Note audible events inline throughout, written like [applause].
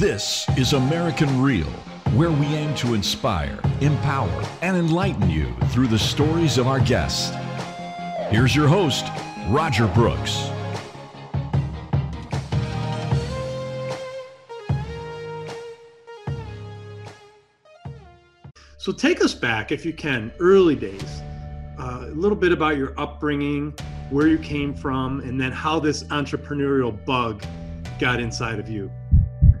This is American Real, where we aim to inspire, empower, and enlighten you through the stories of our guests. Here's your host, Roger Brooks. So take us back, if you can, early days. Uh, a little bit about your upbringing, where you came from, and then how this entrepreneurial bug got inside of you.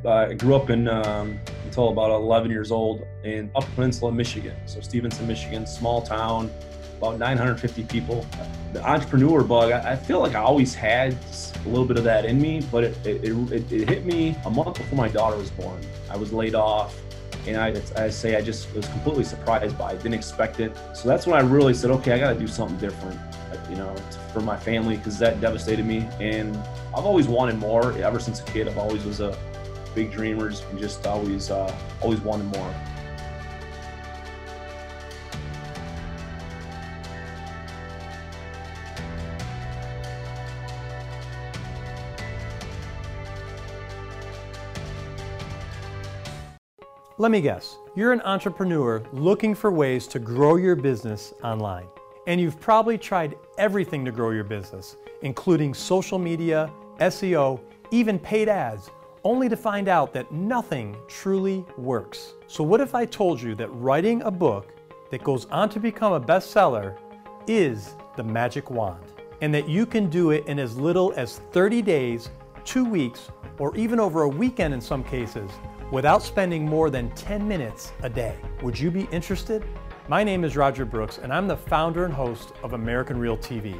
I grew up in um, until about 11 years old in Upper Peninsula, Michigan. So Stephenson, Michigan, small town, about 950 people. The entrepreneur bug, I, feel like I always had a little bit of that in me, but it, it, it, it hit me a month before my daughter was born. I was laid off. And I, I say I just was completely surprised by it, didn't expect it. So that's when I really said, okay, I got to do something different, you know, for my family because that devastated me. And I've always wanted more ever since a kid. I've always was a big dreamers and just always uh, always wanted more. Let me guess, you're an entrepreneur looking for ways to grow your business online. And you've probably tried everything to grow your business, including social media, SEO, even paid ads only to find out that nothing truly works. So, what if I told you that writing a book that goes on to become a bestseller is the magic wand, and that you can do it in as little as 30 days, two weeks, or even over a weekend in some cases, without spending more than 10 minutes a day? Would you be interested? My name is Roger Brooks, and I'm the founder and host of American Real TV,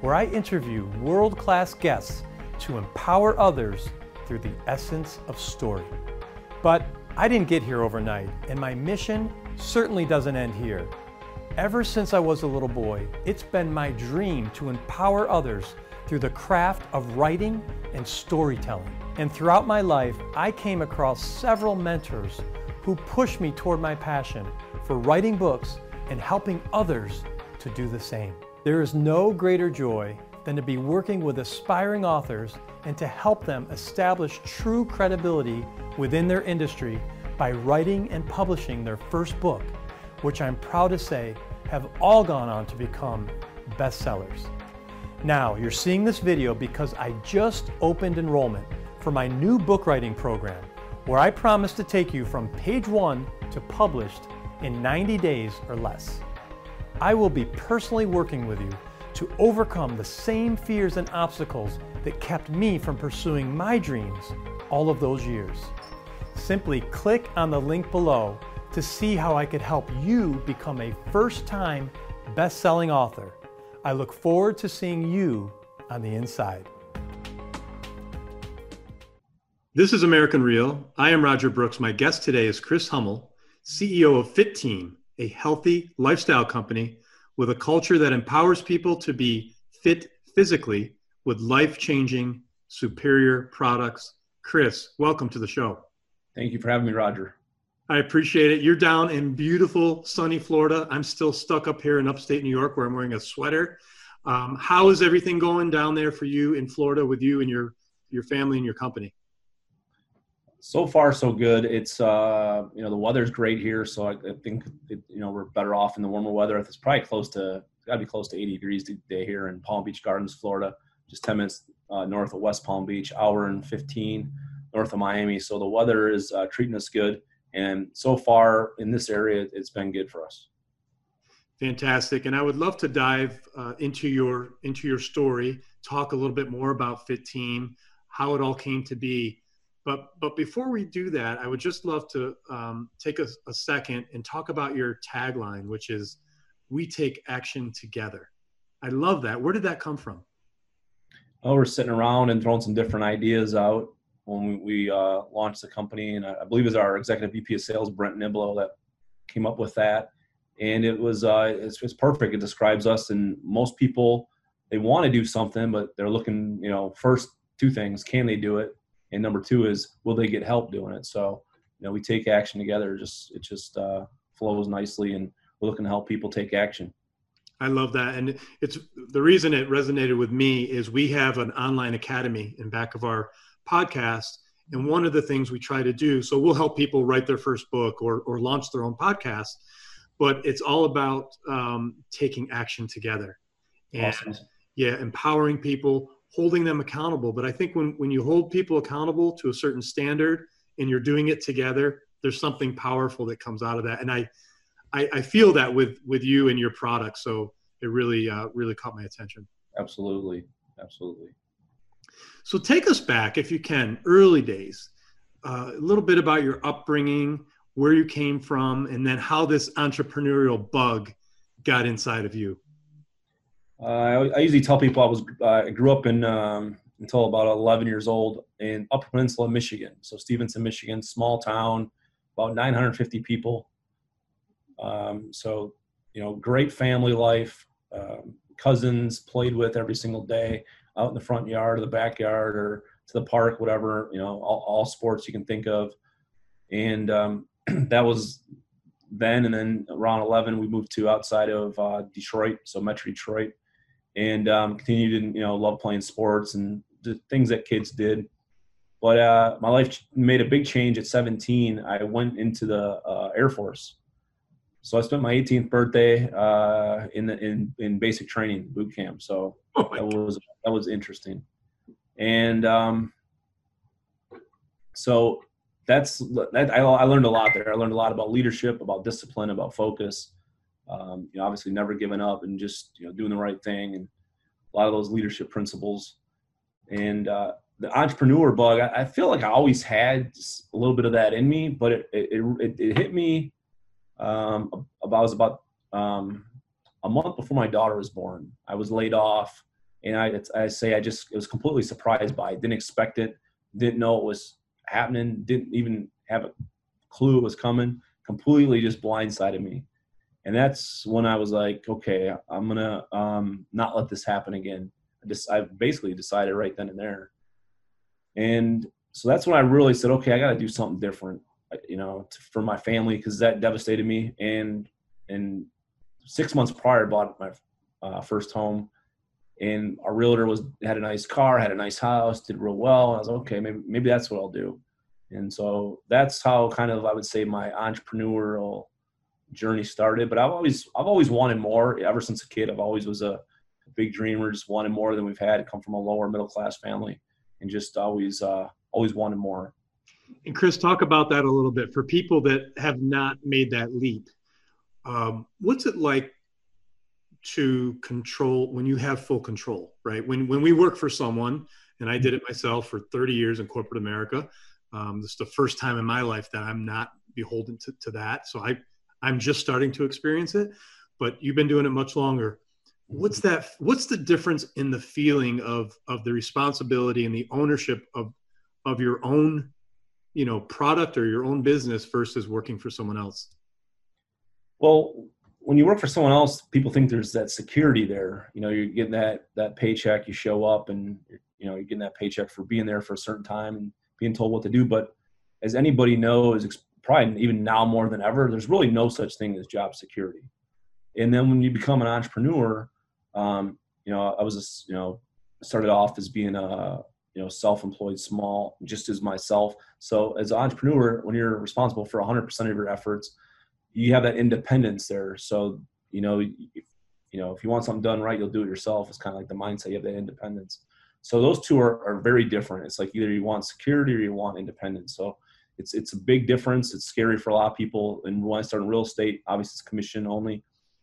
where I interview world class guests to empower others through the essence of story. But I didn't get here overnight, and my mission certainly doesn't end here. Ever since I was a little boy, it's been my dream to empower others through the craft of writing and storytelling. And throughout my life, I came across several mentors who pushed me toward my passion for writing books and helping others to do the same. There is no greater joy than to be working with aspiring authors and to help them establish true credibility within their industry by writing and publishing their first book, which I'm proud to say have all gone on to become bestsellers. Now, you're seeing this video because I just opened enrollment for my new book writing program, where I promise to take you from page one to published in 90 days or less. I will be personally working with you to overcome the same fears and obstacles that kept me from pursuing my dreams all of those years. Simply click on the link below to see how I could help you become a first time best selling author. I look forward to seeing you on the inside. This is American Real. I am Roger Brooks. My guest today is Chris Hummel, CEO of Fit Team, a healthy lifestyle company with a culture that empowers people to be fit physically with life changing, superior products. Chris, welcome to the show. Thank you for having me, Roger. I appreciate it. You're down in beautiful, sunny Florida. I'm still stuck up here in upstate New York where I'm wearing a sweater. Um, how is everything going down there for you in Florida with you and your, your family and your company? So far so good. It's uh, you know the weather's great here, so I, I think it, you know we're better off in the warmer weather. It's probably close to got to be close to 80 degrees today here in Palm Beach Gardens, Florida, just 10 minutes uh, north of West Palm Beach, hour and 15 north of Miami. So the weather is uh, treating us good, and so far in this area, it's been good for us. Fantastic, and I would love to dive uh, into your into your story, talk a little bit more about Fit Team, how it all came to be but but before we do that, I would just love to um, take a, a second and talk about your tagline, which is "We take action together." I love that. Where did that come from? Oh, we're sitting around and throwing some different ideas out when we uh, launched the company, and I believe it was our executive VP of sales, Brent Niblo, that came up with that. And it was uh, it's, it's perfect. It describes us, and most people they want to do something, but they're looking, you know, first two things: can they do it? And number two is will they get help doing it so you know we take action together just it just uh, flows nicely and we're looking to help people take action i love that and it's the reason it resonated with me is we have an online academy in back of our podcast And one of the things we try to do, so we'll help people write their first book or, or launch their own podcast, but it's all about um, taking action together. And awesome. yeah, empowering people, holding them accountable. But I think when, when you hold people accountable to a certain standard and you're doing it together, there's something powerful that comes out of that. And I, I, I feel that with, with you and your product. So it really, uh, really caught my attention. Absolutely. Absolutely. So take us back, if you can, early days, uh, a little bit about your upbringing, where you came from, and then how this entrepreneurial bug got inside of you. Uh, I, I, usually tell people I was I grew up in um, until about 11 years old in Upper Peninsula, Michigan. So Stephenson, Michigan, small town, about 950 people. Um, so you know, great family life. Um, cousins played with every single day out in the front yard or the backyard or to the park, whatever, you know, all, all sports you can think of. And um, [clears throat] that was then. And then around 11, we moved to outside of uh, Detroit, so Metro Detroit, and um, continued to, you know, love playing sports and the things that kids did. But uh, my life made a big change at 17. I went into the uh, Air Force. So I spent my 18th birthday uh, in the in in basic training boot camp. So [laughs] oh that was that was interesting, and um, so that's that, I, I, learned a lot there. I learned a lot about leadership, about discipline, about focus. Um, you know, obviously never giving up and just you know doing the right thing, and a lot of those leadership principles. And uh, the entrepreneur bug, I, I, feel like I always had a little bit of that in me, but it it, it, it hit me um, about was about um, a month before my daughter was born. I was laid off, and I, I say I just was completely surprised by it. Didn't expect it. Didn't know it was happening. Didn't even have a clue it was coming. Completely just blindsided me, and that's when I was like, okay, I'm gonna um, not let this happen again. I just I basically decided right then and there, and so that's when I really said, okay, I got to do something different you know, for my family because that devastated me. And and six months prior, I bought my uh, first home, and our realtor was had a nice car, had a nice house, did real well. I was like, okay, maybe maybe that's what I'll do. And so that's how kind of I would say my entrepreneurial journey started. But I've always I've always wanted more ever since a kid. I've always was a big dreamer, just wanted more than we've had. Come from a lower middle class family, and just always uh, always wanted more. And Chris, talk about that a little bit for people that have not made that leap. Um, what's it like to control when you have full control, right? When when we work for someone, and I did it myself for 30 years in corporate America. Um, this is the first time in my life that I'm not beholden to, to that. So I I'm just starting to experience it, but you've been doing it much longer. What's that? What's the difference in the feeling of of the responsibility and the ownership of of your own you know product or your own business versus working for someone else well when you work for someone else people think there's that security there you know you're getting that that paycheck you show up and you know you're getting that paycheck for being there for a certain time and being told what to do but as anybody knows probably even now more than ever there's really no such thing as job security. And then when you become an entrepreneur um, you know i was a, you know started off as being a you know self-employed small just as myself. So as an entrepreneur when you're responsible for 100% of your efforts you have that independence there. So you know if, you know if you want something done right you'll do it yourself. It's kind of like the mindset you have that independence. So those two are, are very different. It's like either you want security or you want independence. So it's it's a big difference it's scary for a lot of people and when i start in real estate obviously it's commission only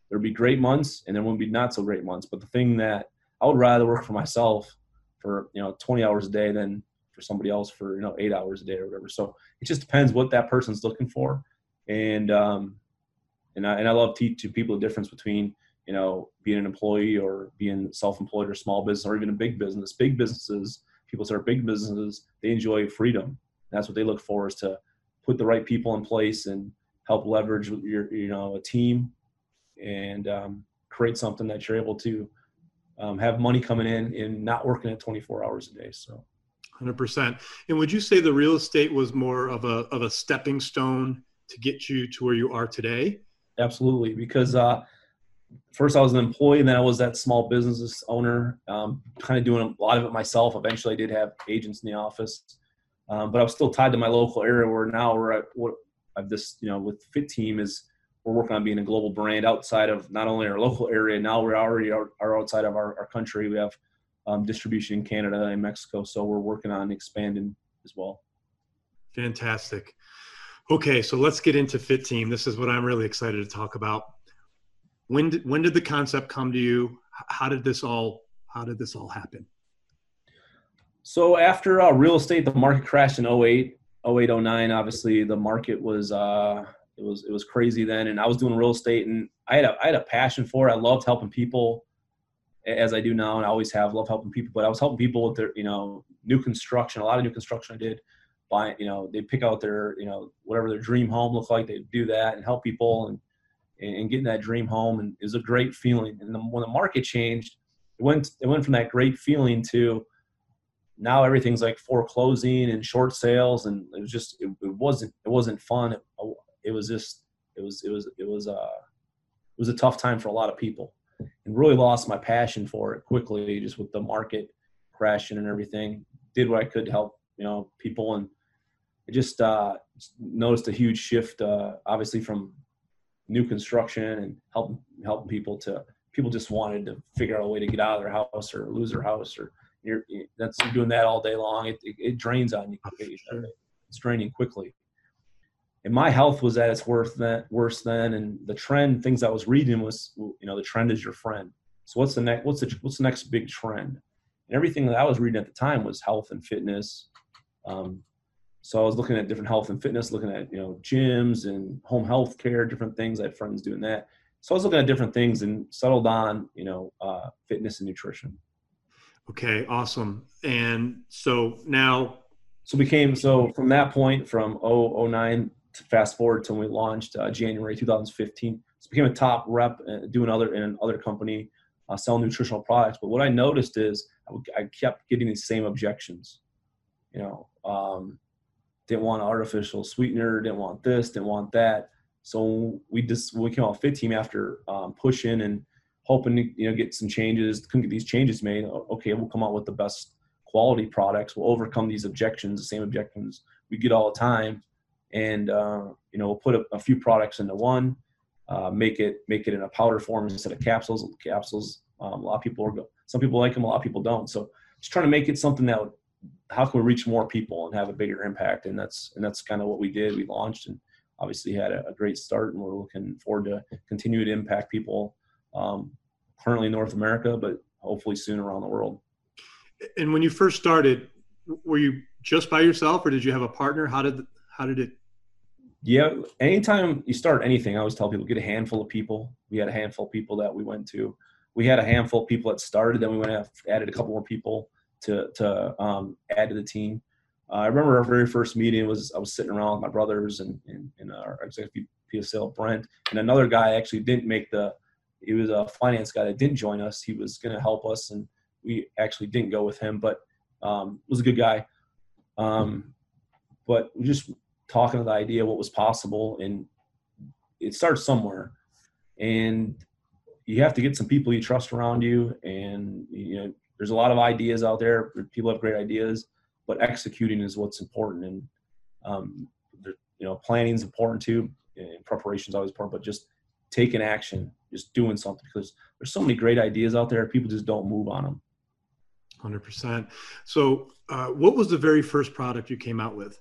there'll be great months and there won't be not so great months but the thing that i would rather work for myself for you know 20 hours a day than for somebody else for you know eight hours a day or whatever. So it just depends what that person's looking for, and um, and I and I love teaching people the difference between you know being an employee or being self-employed or small business or even a big business. Big businesses, people start big businesses, they enjoy freedom. That's what they look for is to put the right people in place and help leverage your you know a team and um, create something that you're able to um, have money coming in and not working at 24 hours a day. So. 100%. And would you say the real estate was more of a, of a stepping stone to get you to where you are today? Absolutely. Because uh, first I was an employee, and then I was that small business owner, um, kind of doing a lot of it myself. Eventually, I did have agents in the office. Um, but I was still tied to my local area. Where now we're at what I've this you know with Fit Team is we're working on being a global brand outside of not only our local area. Now we're already are, outside of our, our country. We have um, distribution in Canada and Mexico, so we're working on expanding as well. Fantastic. Okay, so let's get into Fit Team. This is what I'm really excited to talk about. When did when did the concept come to you? How did this all how did this all happen? So after uh, real estate, the market crashed in 08, 08, 09. Obviously, the market was uh, it was it was crazy then, and I was doing real estate, and I had a I had a passion for it. I loved helping people, as I do now, and I always have. Love helping people, but I was helping people with their you know new construction. A lot of new construction I did. Buy you know they pick out their you know whatever their dream home looked like. They do that and help people and and getting that dream home, and it was a great feeling. And the, when the market changed, it went it went from that great feeling to now everything's like foreclosing and short sales and it was just it, it wasn't it wasn't fun. It, it, was just it was it was it was uh it was a tough time for a lot of people. And really lost my passion for it quickly just with the market crashing and everything. Did what i could to help you know people and I just uh noticed a huge shift uh obviously from new construction and helping helping people to people just wanted to figure out a way to get out of their house or lose their house or you're that's you're doing that all day long. It, it, it drains on you. It's draining quickly. And my health was at its worst then, worse then, and the trend things I was reading was you know the trend is your friend. So what's the next what's the what's the next big trend? And everything that I was reading at the time was health and fitness. Um, so I was looking at different health and fitness, looking at you know gyms and home health care, different things. I had friends doing that. So I was looking at different things and settled on you know uh, fitness and nutrition. Okay, awesome. And so now, so we came so from that point from 009 to fast forward to when we launched uh, January 2015. So became a top rep uh, doing other in another company, uh, selling nutritional products. But what I noticed is I, kept getting these same objections. You know, um, didn't want artificial sweetener, didn't want this, didn't want that. So we just we came out fit team after um, pushing and hoping to you know get some changes. Couldn't get these changes made. Okay, we'll come out with the best quality products. We'll overcome these objections, the same objections we get all the time, and uh, you know we'll put a, a few products into one, uh, make it make it in a powder form instead of capsules. Capsules. Um, a lot of people are some people like them, a lot of people don't. So just trying to make it something that would, how can we reach more people and have a bigger impact? And that's and that's kind of what we did. We launched and obviously had a, a great start, and we're looking forward to continue to impact people um, currently in North America, but hopefully soon around the world. And when you first started, were you just by yourself, or did you have a partner? How did how did it? Yeah, anytime you start anything, I always tell people get a handful of people. We had a handful of people that we went to. We had a handful of people that started, then we went and added a couple more people to to um, add to the team. Uh, I remember our very first meeting was I was sitting around with my brothers and and, and our executive PSL Brent and another guy actually didn't make the he was a finance guy that didn't join us. He was going to help us, and we actually didn't go with him, but um, was a good guy. Um, but just talking to the idea what was possible, and it starts somewhere, and you have to get some people you trust around you, and you know there's a lot of ideas out there. People have great ideas, but executing is what's important, and um, you know planning is important too. And preparation is always important, but just taking action just doing something because there's so many great ideas out there. People just don't move on them. 100%. So, uh, what was the very first product you came out with?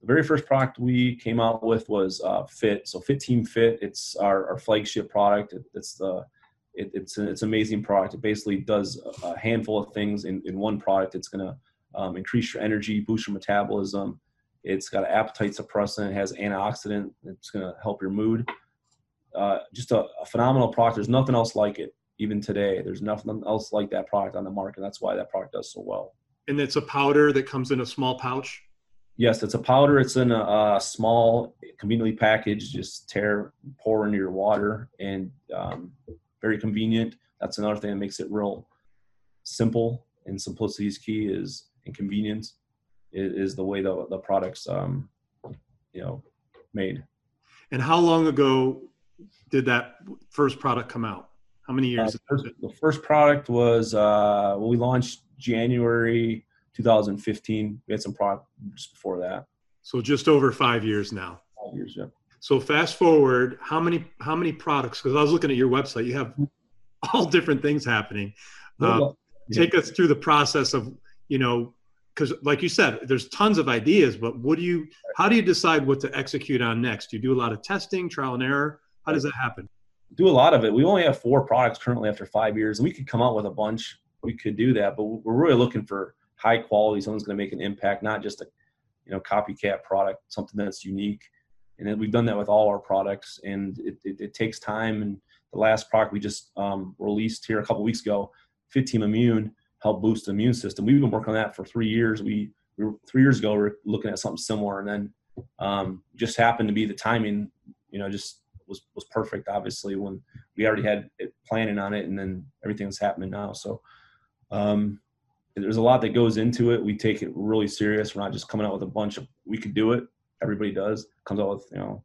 The very first product we came out with was uh, Fit. So, Fit Team Fit. It's our, our flagship product. It, it's the it, it's an it's an amazing product. It basically does a handful of things in, in one product. It's going to um, increase your energy, boost your metabolism. It's got an appetite suppressant. It has antioxidant. It's going to help your mood uh, just a, a, phenomenal product. There's nothing else like it even today. There's nothing else like that product on the market. That's why that product does so well. And it's a powder that comes in a small pouch. Yes, it's a powder. It's in a, a small, conveniently packaged. Just tear, pour into your water, and um, very convenient. That's another thing that makes it real simple. And simplicity is key. Is and convenience is, is the way the the products um, you know made. And how long ago did that first product come out? How many years? Uh, first, the first product was uh, we launched January 2015. We had some product just before that. So just over five years now. Five years, yeah. So fast forward, how many how many products? Because I was looking at your website, you have [laughs] all different things happening. Uh, take us through the process of you know because like you said there's tons of ideas but what do you how do you decide what to execute on next do you do a lot of testing trial and error how does that happen do a lot of it we only have four products currently after five years and we could come out with a bunch we could do that but we're really looking for high quality something's going to make an impact not just a you know copycat product something that's unique and we've done that with all our products and it, it, it takes time and the last product we just um, released here a couple weeks ago fit team immune help boost the immune system. We've been working on that for three years. We, we were, three years ago we were looking at something similar, and then um, just happened to be the timing. You know, just was was perfect. Obviously, when we already had it planning on it, and then everything everything's happening now. So um, there's a lot that goes into it. We take it really serious. We're not just coming out with a bunch of. We could do it. Everybody does. Comes out with you know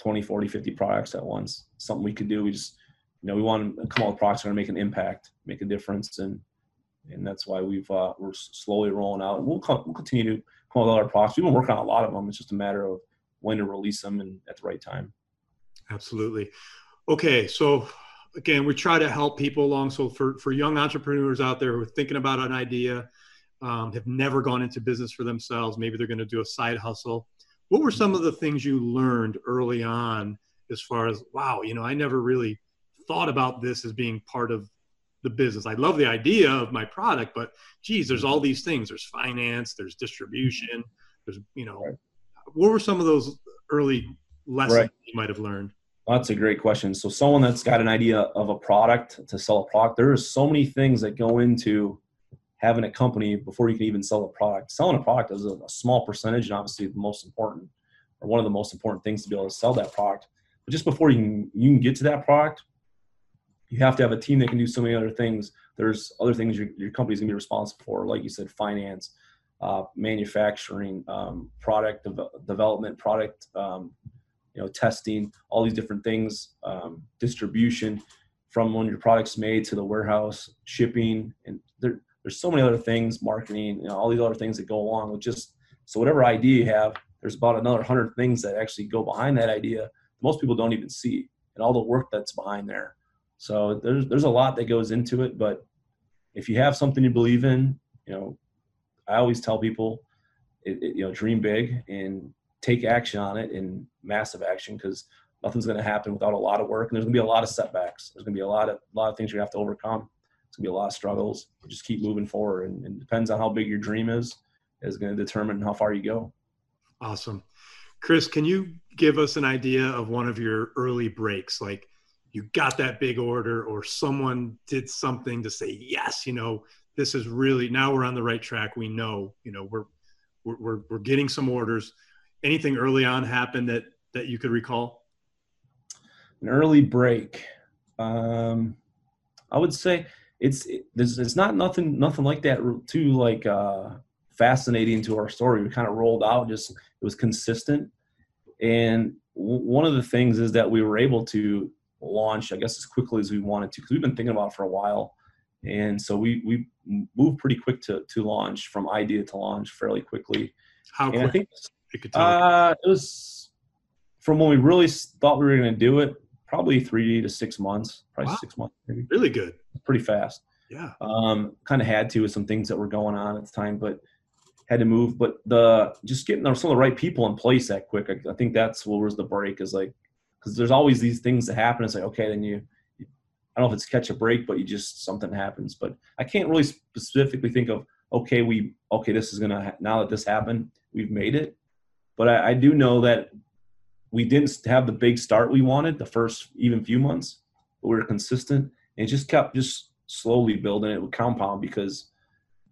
20, 40, 50 products at once. Something we could do. We just you know we want to come out with products that are going to make an impact, make a difference, and and that's why we've uh, we're slowly rolling out. We'll come, we'll continue to come out with other products. We've been working on a lot of them. It's just a matter of when to release them and at the right time. Absolutely. Okay, so again, we try to help people along. So for for young entrepreneurs out there who are thinking about an idea, um, have never gone into business for themselves, maybe they're going to do a side hustle. What were some of the things you learned early on as far as wow, you know, I never really thought about this as being part of the business. I love the idea of my product, but geez, there's all these things. There's finance, there's distribution, there's you know, right. what were some of those early lessons right. you might have learned? That's a great question. So someone that's got an idea of a product to sell a product, there are so many things that go into having a company before you can even sell a product. Selling a product is a, a small percentage and obviously the most important or one of the most important things to be able to sell that product. But just before you can, you can get to that product, you have to have a team that can do so many other things. There's other things your, your company's gonna be responsible for, like you said, finance, uh, manufacturing, um, product de- development, product, um, you know, testing, all these different things, um, distribution from when your product's made to the warehouse, shipping, and there, there's so many other things, marketing, you know, all these other things that go along with just so whatever idea you have, there's about another hundred things that actually go behind that idea. Most people don't even see, and all the work that's behind there. So there's there's a lot that goes into it, but if you have something you believe in, you know, I always tell people, it, it, you know, dream big and take action on it in massive action because nothing's going to happen without a lot of work and there's going to be a lot of setbacks. There's going to be a lot of a lot of things you have to overcome. It's going to be a lot of struggles. Just keep moving forward, and, it depends on how big your dream is is going to determine how far you go. Awesome, Chris. Can you give us an idea of one of your early breaks, like? you got that big order or someone did something to say yes you know this is really now we're on the right track we know you know we're we're we're getting some orders anything early on happened that that you could recall an early break um i would say it's there's it's not nothing nothing like that too like uh fascinating to our story we kind of rolled out just it was consistent and one of the things is that we were able to launch, I guess, as quickly as we wanted to, because we've been thinking about it for a while. And so we we moved pretty quick to to launch from idea to launch fairly quickly. How quick? I think uh, it was from when we really thought we were going to do it, probably three to six months, probably wow. six months, maybe. Really good. Pretty fast. Yeah. Um, kind of had to with some things that were going on at the time, but had to move. But the just getting some of the right people in place that quick, I, I think that's what was the break. Is like because there's always these things that happen. It's like okay, then you, you, I don't know if it's catch a break, but you just something happens. But I can't really specifically think of okay, we okay, this is gonna now that this happened, we've made it. But I, I do know that we didn't have the big start we wanted the first even few months, but we were consistent and it just kept just slowly building it with compound because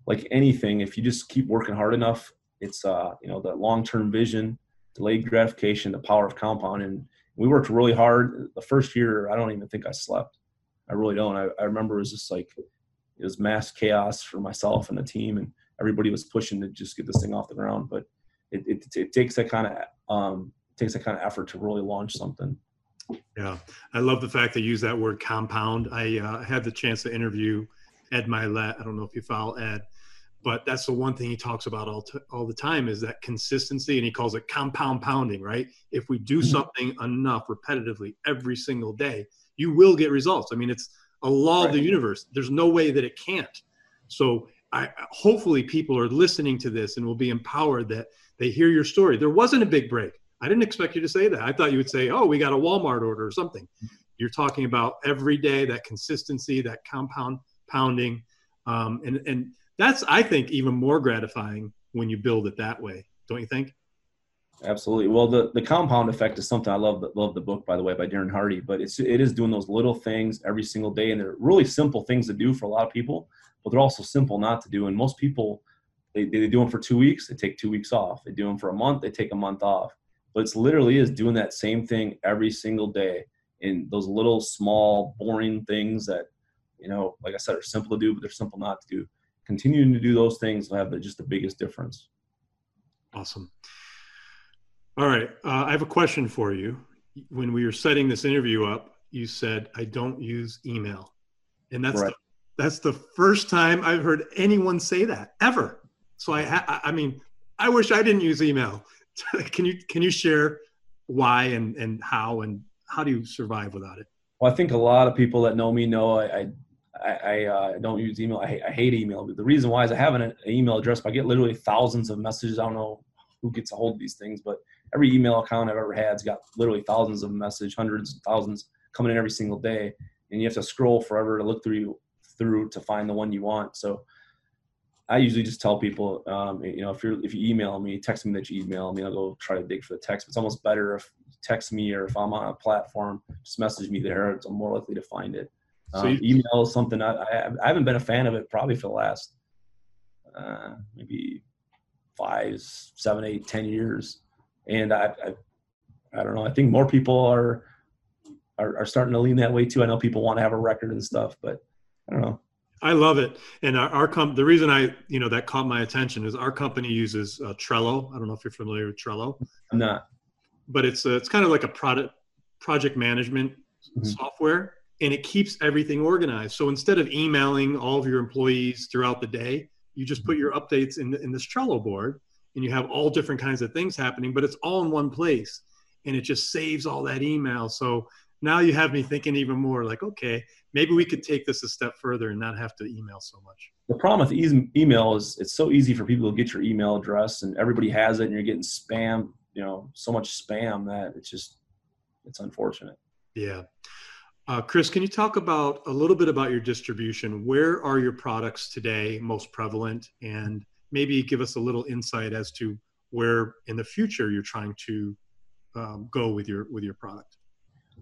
like anything, if you just keep working hard enough, it's uh you know the long term vision, delayed gratification, the power of compound, and we worked really hard. The first year, I don't even think I slept. I really don't. I, I remember it was just like it was mass chaos for myself and the team, and everybody was pushing to just get this thing off the ground. But it, it, it takes that kind of um, takes that kind of effort to really launch something. Yeah, I love the fact they use that word compound. I uh, had the chance to interview Ed Mylett. I don't know if you follow Ed, but that's the one thing he talks about all, t- all the time is that consistency and he calls it compound pounding right if we do mm-hmm. something enough repetitively every single day you will get results i mean it's a law right. of the universe there's no way that it can't so I, hopefully people are listening to this and will be empowered that they hear your story there wasn't a big break i didn't expect you to say that i thought you would say oh we got a walmart order or something you're talking about every day that consistency that compound pounding um, and and that's I think even more gratifying when you build it that way. Don't you think? Absolutely. Well, the, the compound effect is something I love. The, love the book, by the way, by Darren Hardy. But it's it is doing those little things every single day, and they're really simple things to do for a lot of people. But they're also simple not to do. And most people, they, they do them for two weeks, they take two weeks off. They do them for a month, they take a month off. But it's literally is doing that same thing every single day in those little small boring things that you know, like I said, are simple to do, but they're simple not to do continuing to do those things will have the, just the biggest difference. Awesome. All right. Uh, I have a question for you. When we were setting this interview up, you said, I don't use email. And that's, right. the, that's the first time I've heard anyone say that ever. So I, ha- I mean, I wish I didn't use email. [laughs] can you, can you share why and, and how, and how do you survive without it? Well, I think a lot of people that know me know I, I I, uh, don't use email. I hate, I hate email. The reason why is I have an, an, email address. But I get literally thousands of messages. I don't know who gets a hold of these things, but every email account I've ever had's got literally thousands of messages, hundreds, and thousands coming in every single day, and you have to scroll forever to look through through to find the one you want. So I usually just tell people, um, you know, if you're if you email me, text me that you email me, I'll go try to dig for the text. But it's almost better if you text me or if I'm on a platform, just message me there. I'm more likely to find it. So um, email is something I, I, I haven't been a fan of it probably for the last uh, maybe five, seven, eight, ten years, and I, I, I don't know. I think more people are, are are starting to lean that way too. I know people want to have a record and stuff, but I don't know. I love it, and our, our com- the reason I you know that caught my attention is our company uses uh, Trello. I don't know if you're familiar with Trello. I'm not, but it's a, it's kind of like a product project management mm-hmm. software and it keeps everything organized. So instead of emailing all of your employees throughout the day, you just put your updates in, the, in this Trello board and you have all different kinds of things happening, but it's all in one place and it just saves all that email. So now you have me thinking even more like, okay, maybe we could take this a step further and not have to email so much. The problem with email is it's so easy for people to get your email address and everybody has it and you're getting spam, you know, so much spam that it's just, it's unfortunate. Yeah. Uh, Chris, can you talk about a little bit about your distribution? Where are your products today most prevalent, and maybe give us a little insight as to where in the future you're trying to um, go with your with your product?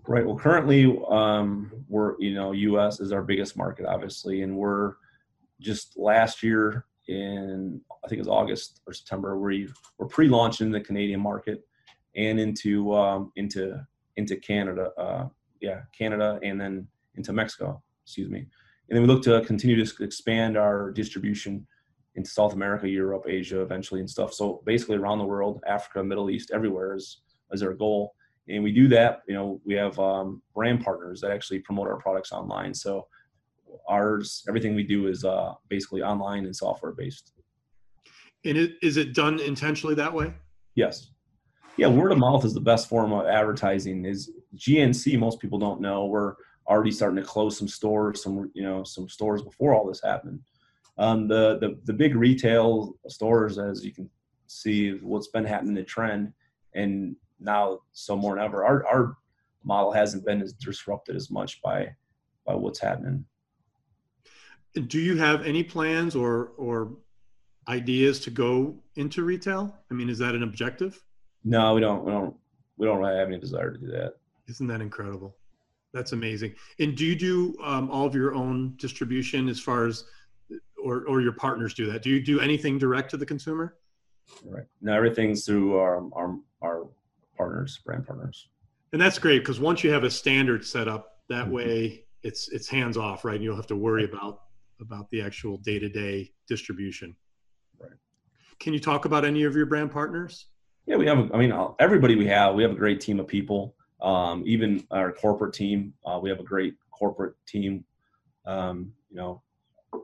Right. Well, currently um, we're you know U.S. is our biggest market, obviously, and we're just last year in I think it was August or September we we're pre-launching the Canadian market and into um, into into Canada. Uh, yeah, Canada, and then into Mexico. Excuse me. And then we look to continue to expand our distribution into South America, Europe, Asia, eventually, and stuff. So basically, around the world, Africa, Middle East, everywhere is is our goal. And we do that. You know, we have um, brand partners that actually promote our products online. So ours, everything we do is uh, basically online and software based. And it, is it done intentionally that way? Yes. Yeah, word of mouth is the best form of advertising. Is GNC? Most people don't know we're already starting to close some stores, some you know some stores before all this happened. Um, the the the big retail stores, as you can see, what's been happening the trend, and now so more than ever, our our model hasn't been as disrupted as much by by what's happening. Do you have any plans or or ideas to go into retail? I mean, is that an objective? No, we don't. We don't. We don't really have any desire to do that. Isn't that incredible? That's amazing. And do you do um, all of your own distribution as far as, or or your partners do that? Do you do anything direct to the consumer? Right. No, everything's through our our, our partners, brand partners. And that's great because once you have a standard set up, that mm-hmm. way it's it's hands off, right? You don't have to worry about about the actual day to day distribution. Right. Can you talk about any of your brand partners? Yeah, we have. I mean, everybody we have, we have a great team of people. Um, even our corporate team, uh, we have a great corporate team. Um, you know,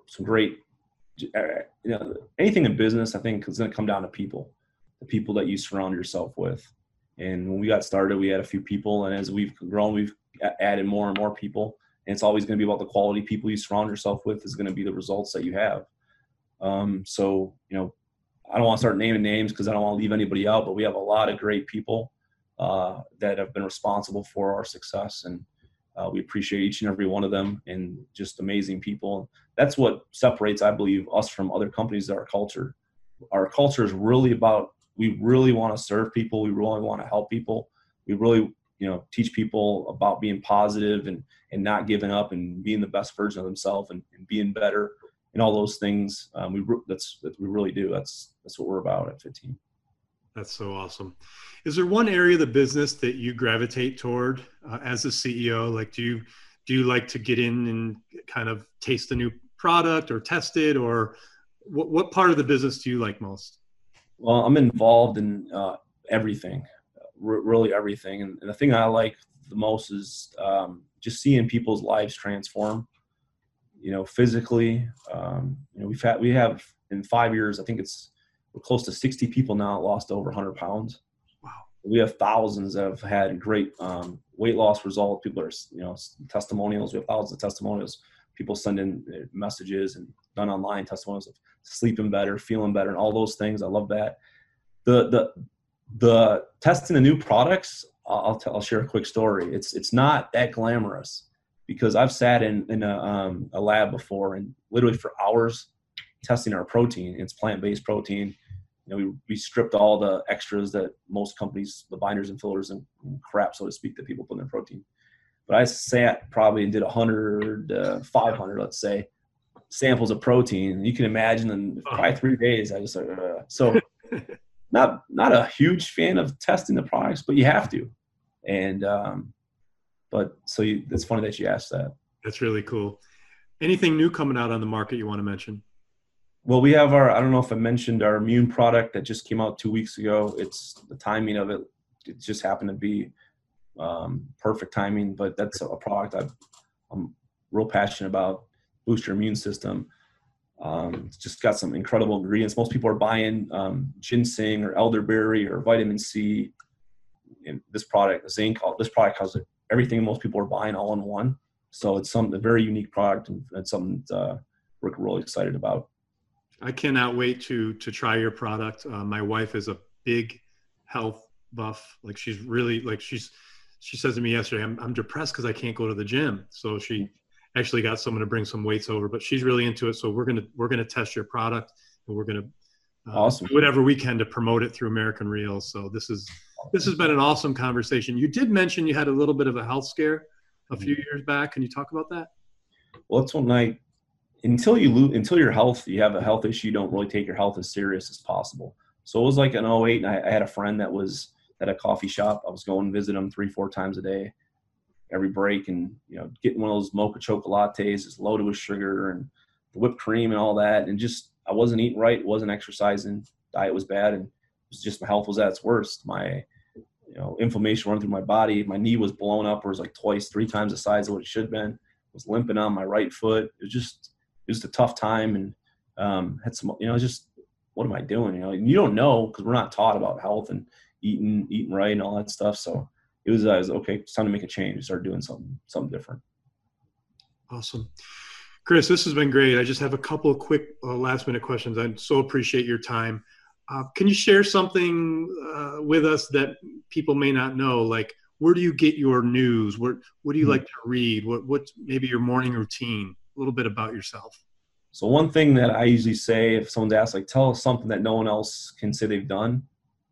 some great uh, you know, anything in business, I think is going to come down to people, the people that you surround yourself with. And when we got started, we had a few people, and as we've grown, we've added more and more people. And it's always going to be about the quality people you surround yourself with is going to be the results that you have. Um, so, you know, I don't want to start naming names because I don't want to leave anybody out, but we have a lot of great people uh, that have been responsible for our success. And uh, we appreciate each and every one of them and just amazing people. That's what separates, I believe, us from other companies. Our culture. Our culture is really about we really want to serve people. We really want to help people. We really, you know, teach people about being positive and and not giving up and being the best version of themselves and, and being better and all those things. Um, we that's that we really do. That's that's what we're about at Fit Team. That's so awesome. Is there one area of the business that you gravitate toward uh, as a CEO? Like, do you do you like to get in and kind of taste a new product or test it, or what, what part of the business do you like most? Well, I'm involved in uh, everything, r- really everything, and, and, the thing I like the most is um, just seeing people's lives transform. You know, physically. Um, you know, we've had we have in five years. I think it's we're close to 60 people now lost over 100 pounds. Wow. We have thousands that have had great um, weight loss results. People are, you know, testimonials. We have thousands of testimonials. People send in messages and done online testimonials of sleeping better, feeling better, and all those things. I love that. The the the testing the new products. I'll I'll share a quick story. It's it's not that glamorous because I've sat in in a, um, a lab before and literally for hours testing our protein. It's plant based protein you know, we, we stripped all the extras that most companies, the binders and fillers and, crap, so to speak, that people put in their protein. But I sat probably and did 100, uh, 500, let's say, samples of protein. You can imagine in probably three days, I just, uh, so [laughs] not, not a huge fan of testing the products, but you have to. And, um, but so you, it's funny that you asked that. That's really cool. Anything new coming out on the market you want to mention? Well, we have our, I don't know if I mentioned our immune product that just came out two weeks ago. It's the timing of it, it just happened to be um, perfect timing, but that's a product i am real passionate about. Boost your immune system. Um, it's just got some incredible ingredients. Most people are buying um, ginseng or elderberry or vitamin C. And this product, zinc, this product has everything most people are buying all in one. So it's some a very unique product and it's something that, uh, we're really excited about. I cannot wait to to try your product. Uh, my wife is a big health buff. Like she's really like she's she says to me yesterday, I'm I'm depressed because I can't go to the gym. So she actually got someone to bring some weights over, but she's really into it. So we're gonna we're gonna test your product and we're gonna uh, awesome do whatever we can to promote it through American Reels. So this is this has been an awesome conversation. You did mention you had a little bit of a health scare a few mm-hmm. years back. Can you talk about that? Well, it's one night until you lose, until you're healthy, you have a health issue, you don't really take your health as serious as possible. So it was like an 08, and I, I had a friend that was at a coffee shop. I was going to visit them three, four times a day, every break, and you know, getting one of those mocha chocolates, it's loaded with sugar and the whipped cream and all that, and just I wasn't eating right, wasn't exercising, diet was bad, and it was just my health was at its worst. My you know, inflammation running through my body. My knee was blown up, or was like twice, three times the size of what it should have been. I was limping on my right foot. It was just it was a tough time and um, had some, you know, just what am I doing? You know, and you don't know because we're not taught about health and eating, eating right and all that stuff. So it was, uh, was okay. It's time to make a change. Start doing something, something different. Awesome. Chris, this has been great. I just have a couple of quick uh, last minute questions. I so appreciate your time. Uh, can you share something uh, with us that people may not know? Like, where do you get your news? What What do you mm-hmm. like to read? What What maybe your morning routine? a little bit about yourself. So one thing that I usually say if someone's asked, like, tell us something that no one else can say they've done.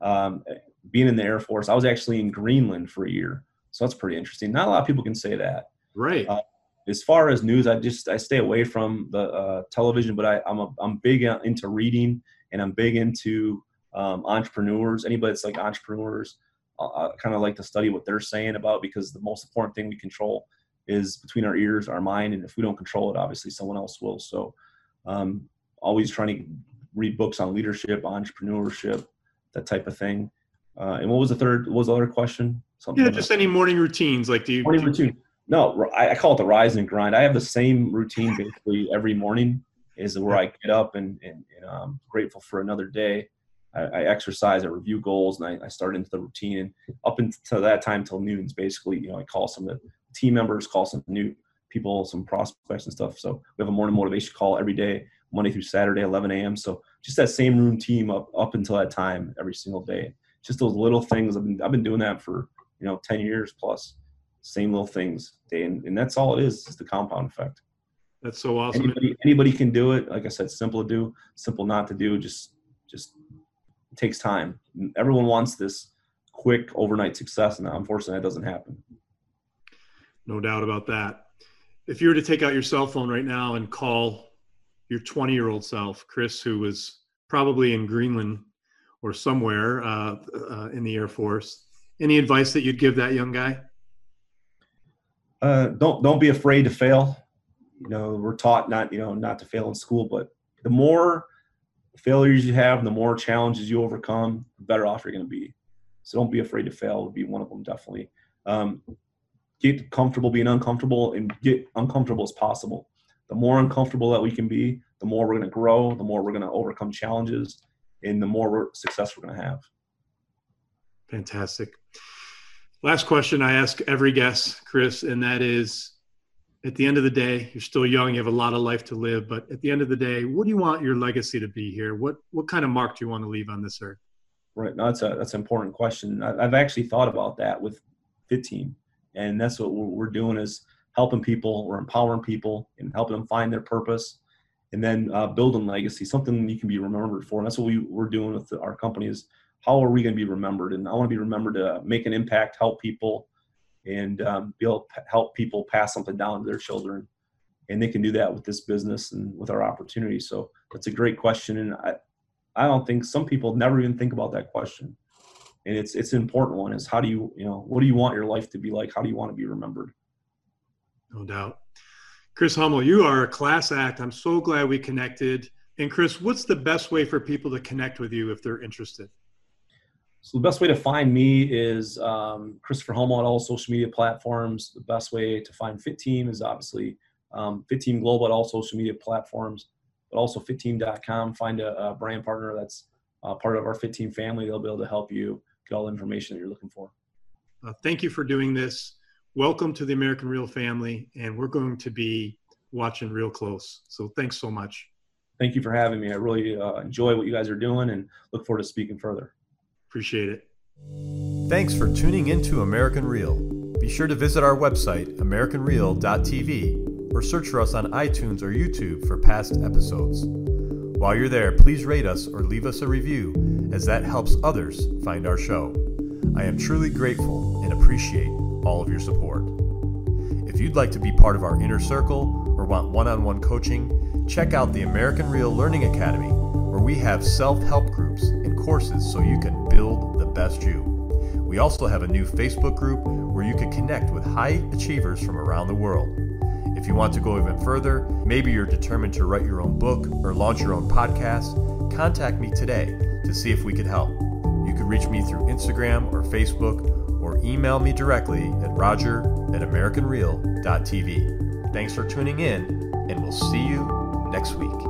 Um, being in the Air Force, I was actually in Greenland for a year, so that's pretty interesting. Not a lot of people can say that. Right. Uh, as far as news, I just I stay away from the uh, television, but I, I'm a, I'm big into reading and I'm big into um, entrepreneurs. Anybody that's like entrepreneurs, I, I kind of like to study what they're saying about because the most important thing we control is between our ears, our mind, and if we don't control it, obviously someone else will. So, um, always trying to read books on leadership, entrepreneurship, that type of thing. Uh, and what was the third? What was the other question? Something yeah, just any morning routines. Like, do you morning routine? No, I, I, call it the rise and grind. I have the same routine basically every morning. is where I get up and, and, and I'm grateful for another day. I, I exercise, I review goals, and I, I, start into the routine. And up until that time, till noon's basically, you know, I call some of the team members, call some new people, some prospects and stuff. So we have a morning motivation call every day, Monday through Saturday, 11 a.m. So just that same room team up up until that time every single day. Just those little things. I've been I've been doing that for you know 10 years plus. Same little things, and, and that's all it is. It's the compound effect. That's so awesome. Anybody, anybody can do it. Like I said, simple to do, simple not to do. Just just takes time. Everyone wants this quick overnight success, and unfortunately, that doesn't happen. No doubt about that. If you were to take out your cell phone right now and call your 20 year old self, Chris, who was probably in Greenland or somewhere uh, uh, in the Air Force, any advice that you'd give that young guy? Uh, don't don't be afraid to fail. You know, we're taught not you know not to fail in school, but the more failures you have, the more challenges you overcome, the better off you're going to be. So don't be afraid to fail. Would be one of them definitely. Um, get comfortable being uncomfortable and get uncomfortable as possible. The more uncomfortable that we can be, the more we're going to grow, the more we're going to overcome challenges, and the more success we're going to have. Fantastic. Last question I ask every guest, Chris, and that is at the end of the day, you're still young, you have a lot of life to live, but at the end of the day, what do you want your legacy to be here? What what kind of mark do you want to leave on this earth? Right. No, that's a that's an important question. I've actually thought about that with Fit Team, and that's what we're doing is helping people, we're empowering people, and helping them find their purpose, and then uh, building legacy, something you can be remembered for. And that's what we, we're doing with our company is how are we going to be remembered? And I want to be remembered to make an impact, help people, and um, be able to help people pass something down to their children. And they can do that with this business and with our opportunity. So that's a great question. And I, I don't think some people never even think about that question. And it's it's an important one is how do you, you know, what do you want your life to be like? How do you want to be remembered? No doubt. Chris Hummel, you are a class act. I'm so glad we connected. And Chris, what's the best way for people to connect with you if they're interested? So the best way to find me is um, Christopher Hummel on all social media platforms. The best way to find Fit Team is obviously um, Fit Team Global at all social media platforms, but also fitteam.com. Find a, a brand partner that's uh, part of our Fit Team family. They'll be able to help you get all the information that you're looking for. Uh, thank you for doing this. Welcome to the American Real family, and we're going to be watching real close. So thanks so much. Thank you for having me. I really uh, enjoy what you guys are doing and look forward to speaking further. Appreciate it. Thanks for tuning into American Real. Be sure to visit our website, AmericanReal.tv, or search for us on iTunes or YouTube for past episodes. While you're there, please rate us or leave us a review, as that helps others find our show. I am truly grateful and appreciate all of your support. If you'd like to be part of our inner circle or want one on one coaching, check out the American Real Learning Academy, where we have self help groups and courses so you can build the best you. We also have a new Facebook group where you can connect with high achievers from around the world. If you want to go even further, maybe you're determined to write your own book or launch your own podcast, contact me today to see if we could help. You can reach me through Instagram or Facebook email me directly at roger at americanreal.tv. Thanks for tuning in, and we'll see you next week.